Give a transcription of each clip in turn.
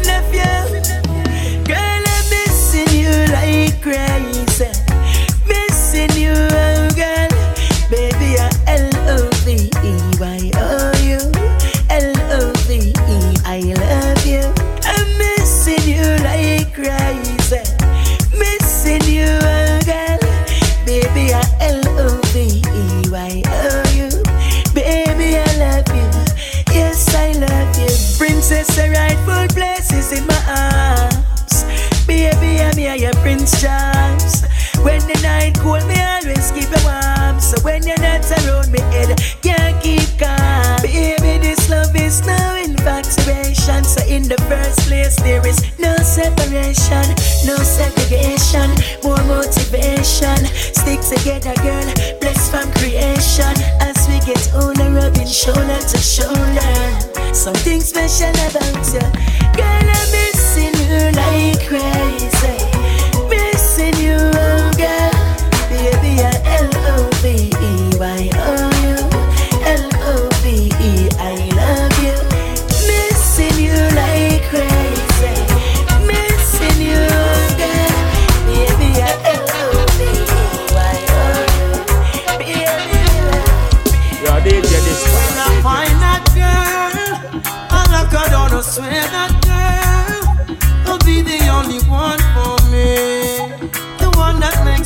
missing cold, me always keep you warm. So when you're not around me, head can't keep calm. Baby, this love is no infatuation. So in the first place, there is no separation, no segregation, more motivation. Stick together, girl, blessed from creation. As we get older, rubbing shoulder to shoulder. Something special about you, girl.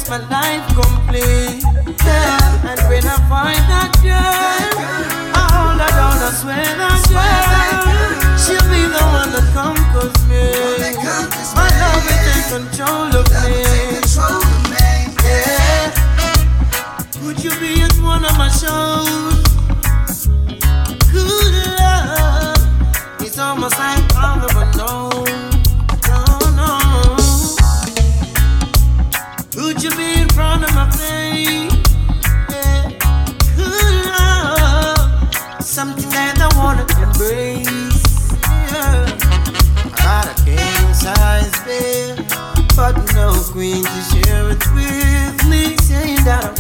My life complete. Yeah. And when I find that girl, I hold her down, I swear that girl, she'll be the one that conquers me. My love will take control of me. Yeah. Would you be at one of my shows? Good love It's almost like I'll never queen to share it with me. Saying that I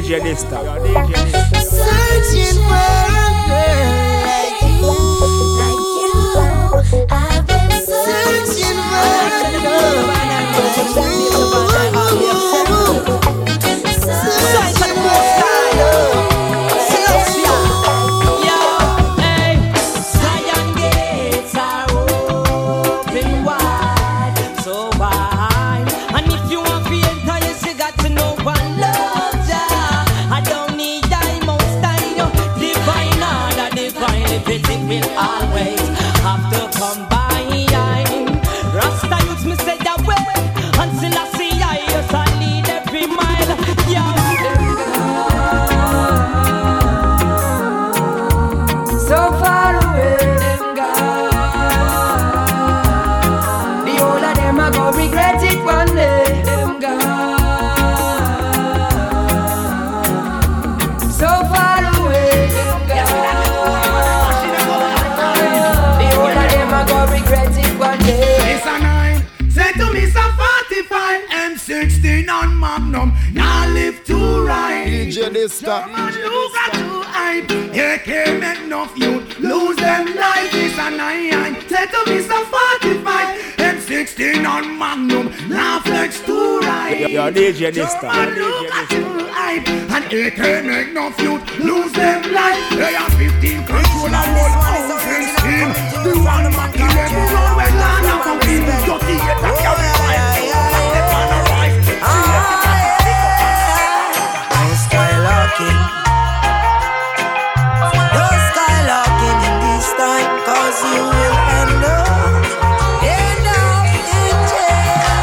DJ this Mister. You got to hype. You can't make no fuel. Lose them life is a nine. Set up is a 45. M16 on Magnum. Now flex to right. Your DJ Mister. German, you got to hype. And you can't make no fuel. Lose them life. They are 15 control and roll out 16. The one man 11 run with Lana. From Beatles, carry 5. Skylarking. No skylarking in this time, cause you will end up, end up in jail.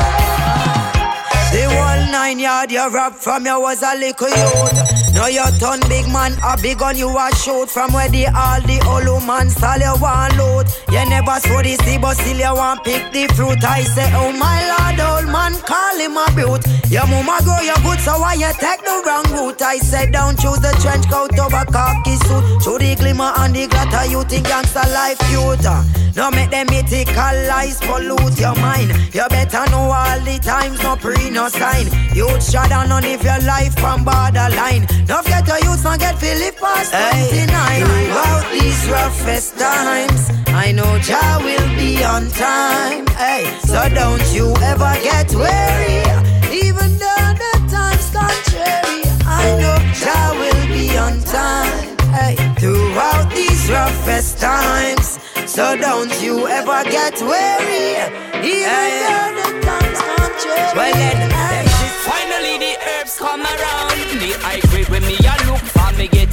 The whole nine yard you robbed from you was a little youth. Now you turn big man, a big gun you a shoot. From where the all the old man style you want load You never saw the sea but still you want pick the fruit. I say oh my lord old man call him a beaut Your mama grow you good so why you take the wrong route? I said don't choose the trench coat over khaki suit. Show the glimmer and the glitter you think gangster life cute no make them mythical lies pollute your mind. You better know all the times, no pre, no sign. Youth shot on on if your life from borderline. Don't get to use, not get Philip past hey. 29. Throughout these roughest times, I know Jah will be on time. Hey, so don't you ever get weary, even though the times contrary. I know Jah will be on time. Hey, throughout these roughest times. So don't you ever get weary, even hey. though the times come change. Well then, finally the herbs come around.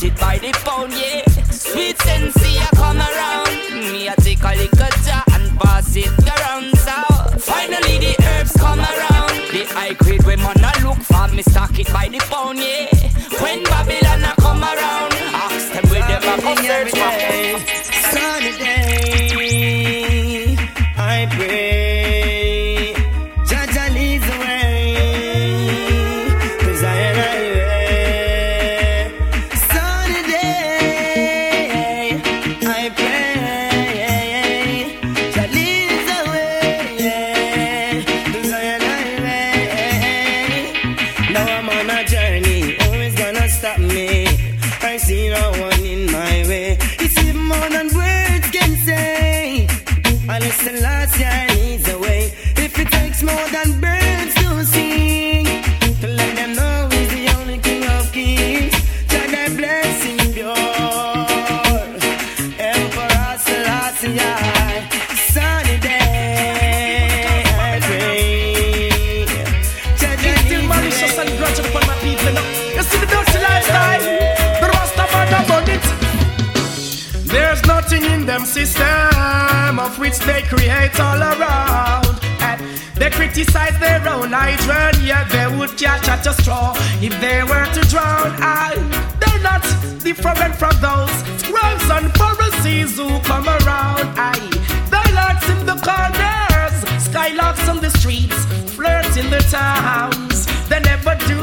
It by the pound, yeah. Sweet sensei a come around. Me a take a little jar and pass it around. So finally the herbs come around. The high grade when man a look for me stock it by the pound, yeah. When Babylon a come around, ask them where them a come search for. Create all around. And they criticize their own hydrant, yeah, they would catch at a straw if they were to drown. I, they're not different from those scribes and Pharisees who come around. I, they lurks in the corners, skylarks on the streets, flirt in the towns. They never do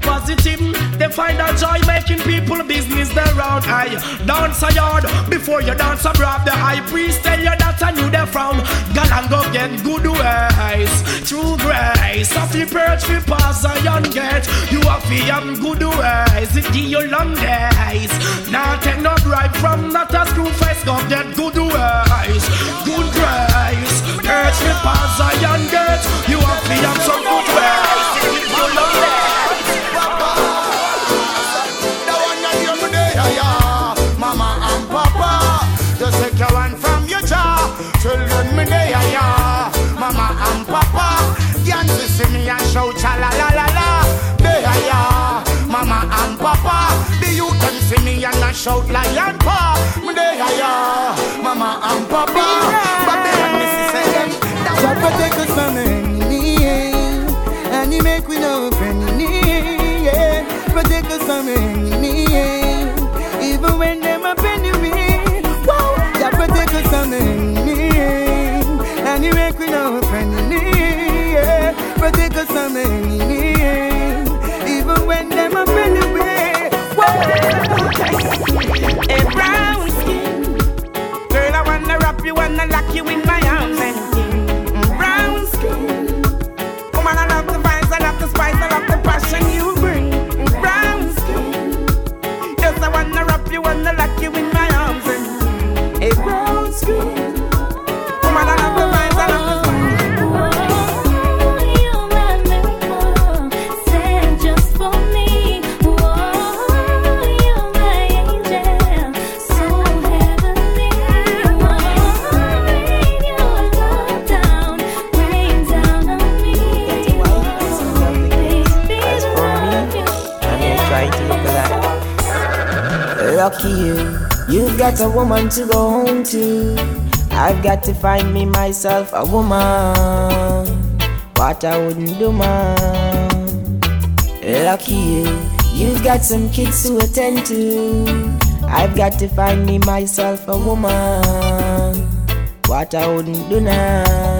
positive. They find a joy making people business their own. I dance a yard before you dance a brab. The high priest tell you that I knew they frown. Gal and go get good ways, true grace. Of the perch we pass a young gate. You have to have good ways. It give you long days. Now take no bribe from not a screw face. Go get good ways, good grace. Perch we pass a young gate. You have to have some good ways. Shout lion paw. There ya, mama and papa. Babylon me see say them. God protect us from enemy, woman to go home to. I've got to find me myself a woman. What I wouldn't do, man. Lucky you. You've got some kids to attend to. I've got to find me myself a woman. What I wouldn't do now.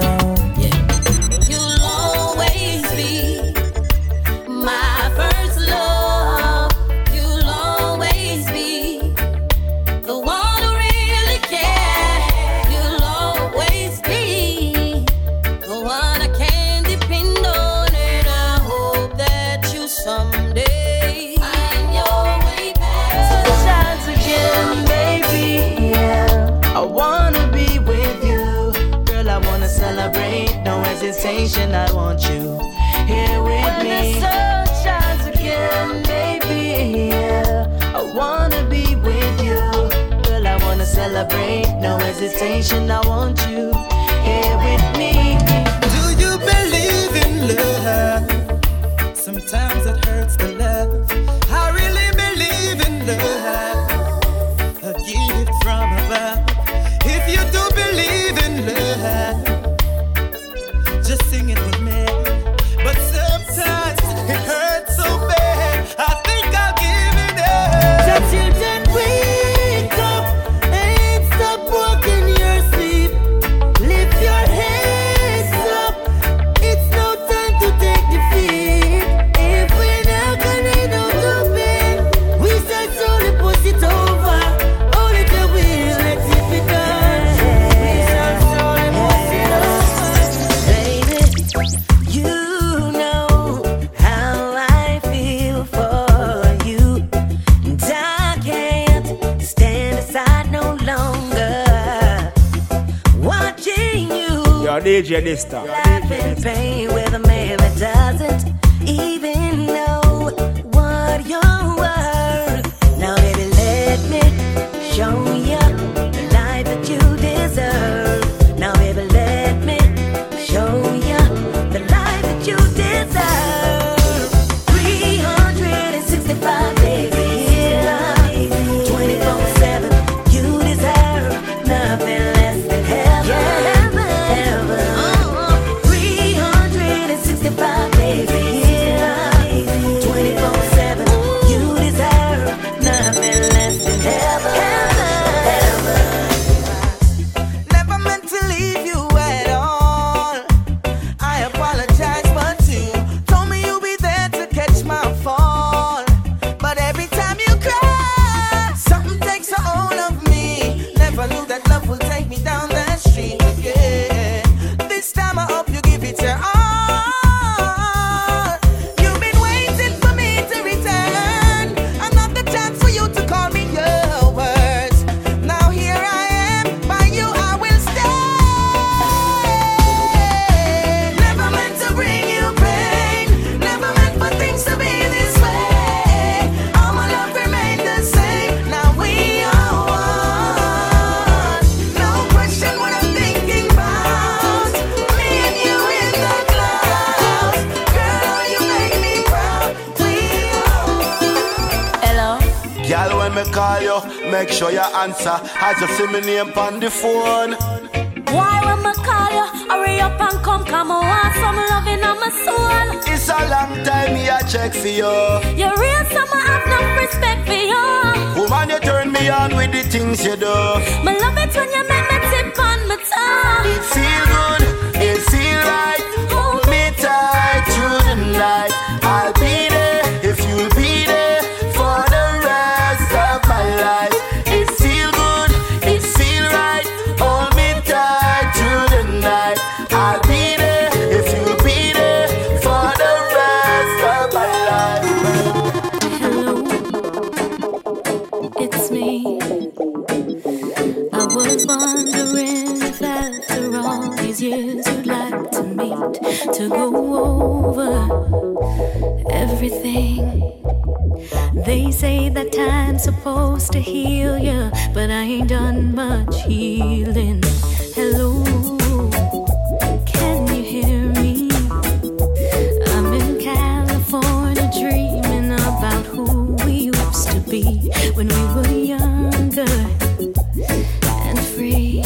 Sensation. I want you here with when me. When the sun shines again, baby, yeah. I wanna be with you. Girl, I wanna celebrate. No hesitation. I want you here with me. Do you believe in love? DJ Dysta. Make sure you answer. As you see me name on the phone. Why when I call you, hurry up and come, come on, want some loving on my soul. It's a long time me a check for you. You're real summer, I have no respect for you. Woman, you turn me on with the things you do. Me love it when you make me tip on my tongue. It feel good, it feel right. Oh. Hold me tight through the night. I'll be everything. They say that time's supposed to heal you, but I ain't done much healing. Hello, can you hear me? I'm in California dreaming about who we used to be when we were younger and free.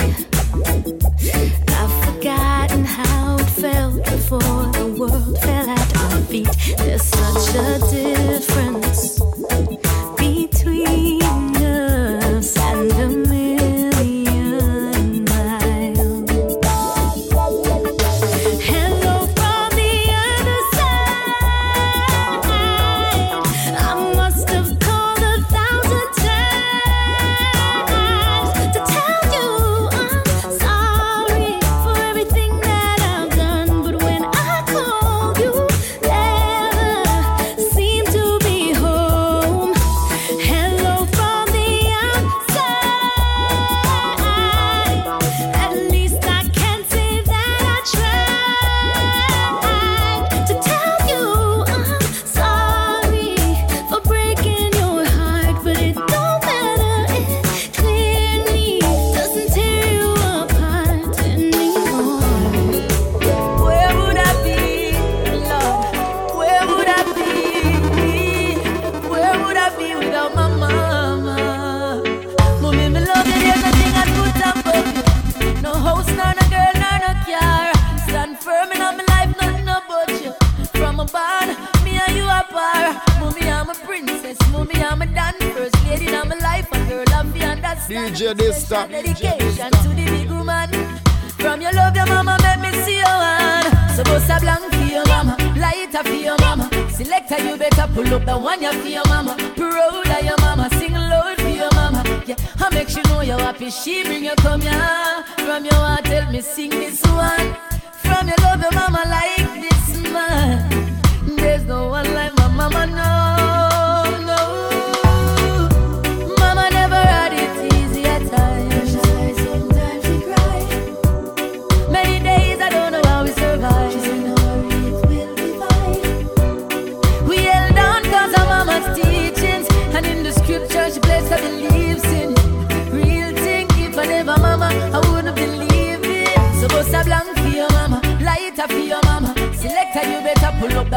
There's such a difference Pull up the one you for your mama, proud of your mama, sing loud for your mama. Yeah, I make you know you're happy. She bring you come here from your heart. Tell me sing this one from your love your mama like this man. There's no one like my mama no.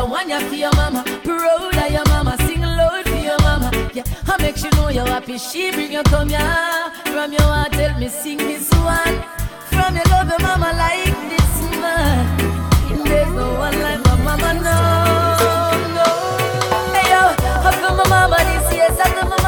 the one you for your mama. Proud of your mama, sing loud for your mama. Yeah, I make you know you're happy. She bring you come here. From your heart, tell me sing this one. From your love, your mama like this man. There's no one like my mama, no, no. Hey yo, I feel my mama this year, I feel my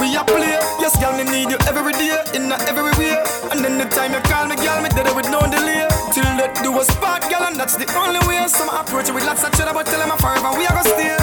we a play. Yes, girl, me need you every day, in every way. And time you call me, girl, me dead with no delay. Till that do a spot, girl, and that's the only way. Some approach with lots of cheddar, but tell them I'm forever we are gonna stay.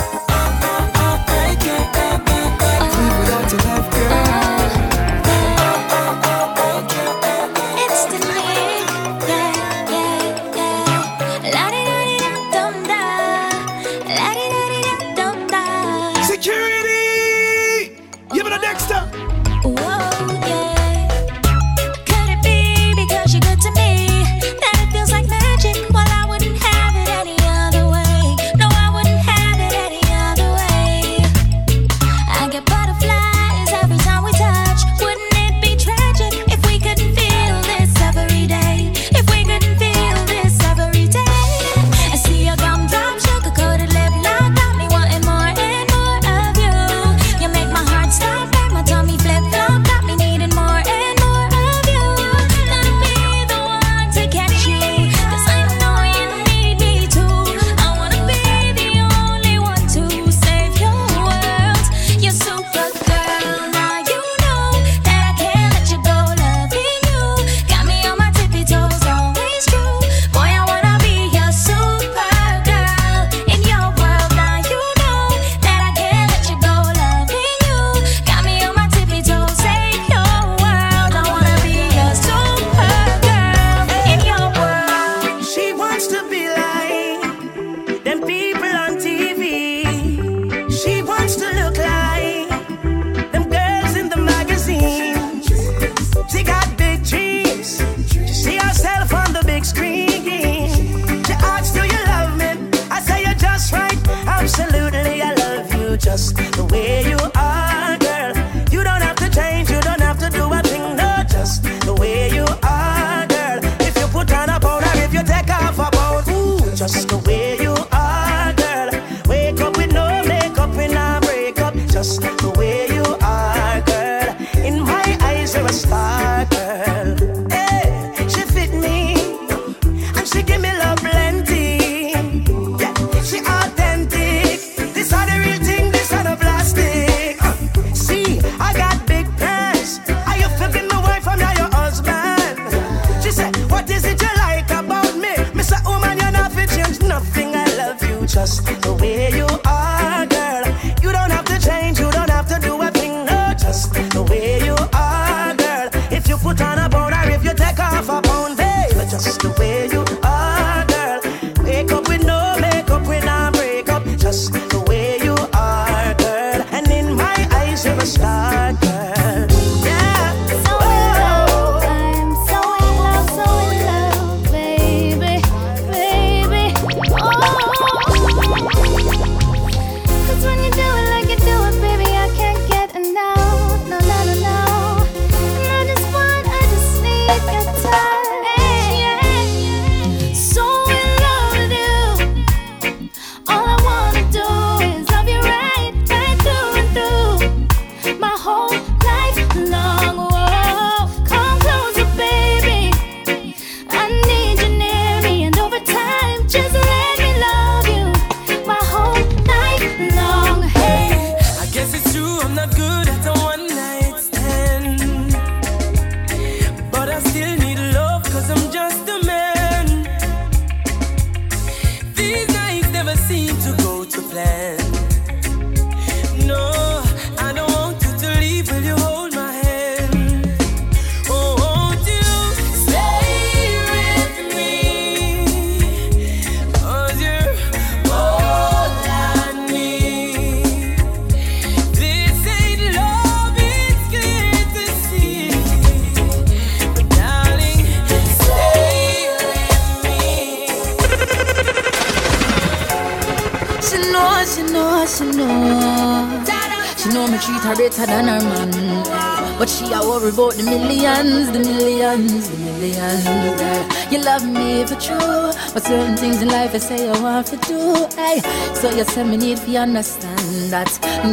But she a worry about the millions, the millions, the millions. You love me for true, but certain things in life I say I want to do. Hey, so you say me need to understand that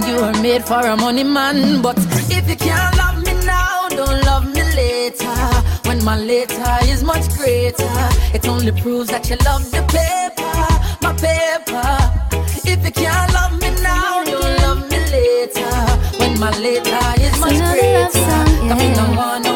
you are made for a money man. But if you can't love me now, don't love me later. When my later is much greater, it only proves that you love the paper, my paper. If you can't love me now, don't love me later. When my later love song, Cause me yeah. no want no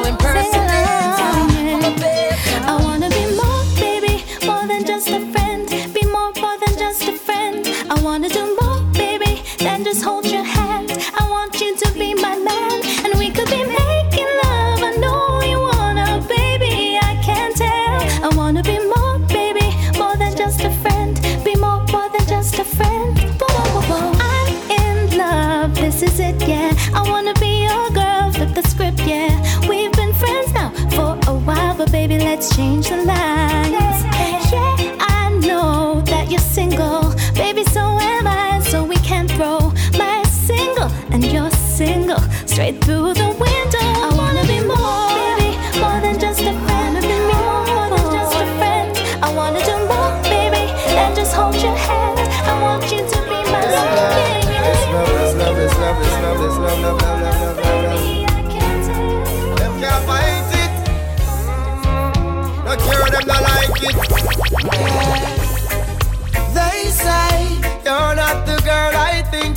They say you're not the girl I think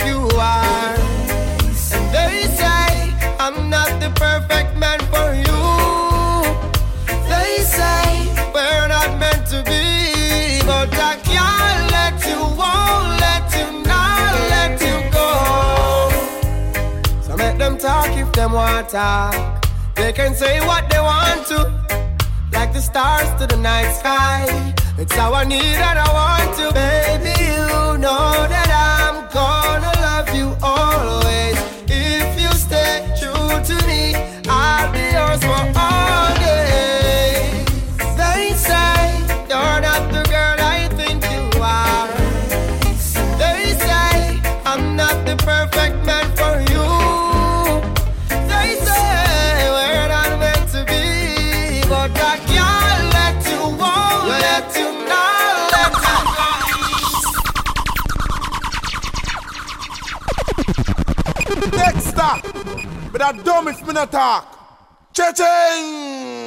them want talk. They can say what they want to, like the stars to the night sky. It's how I need and I want to, baby. You know that I'm gonna love you always. If you stay true to me, I'll be yours for But that dumb if me not talk. Cha-ching!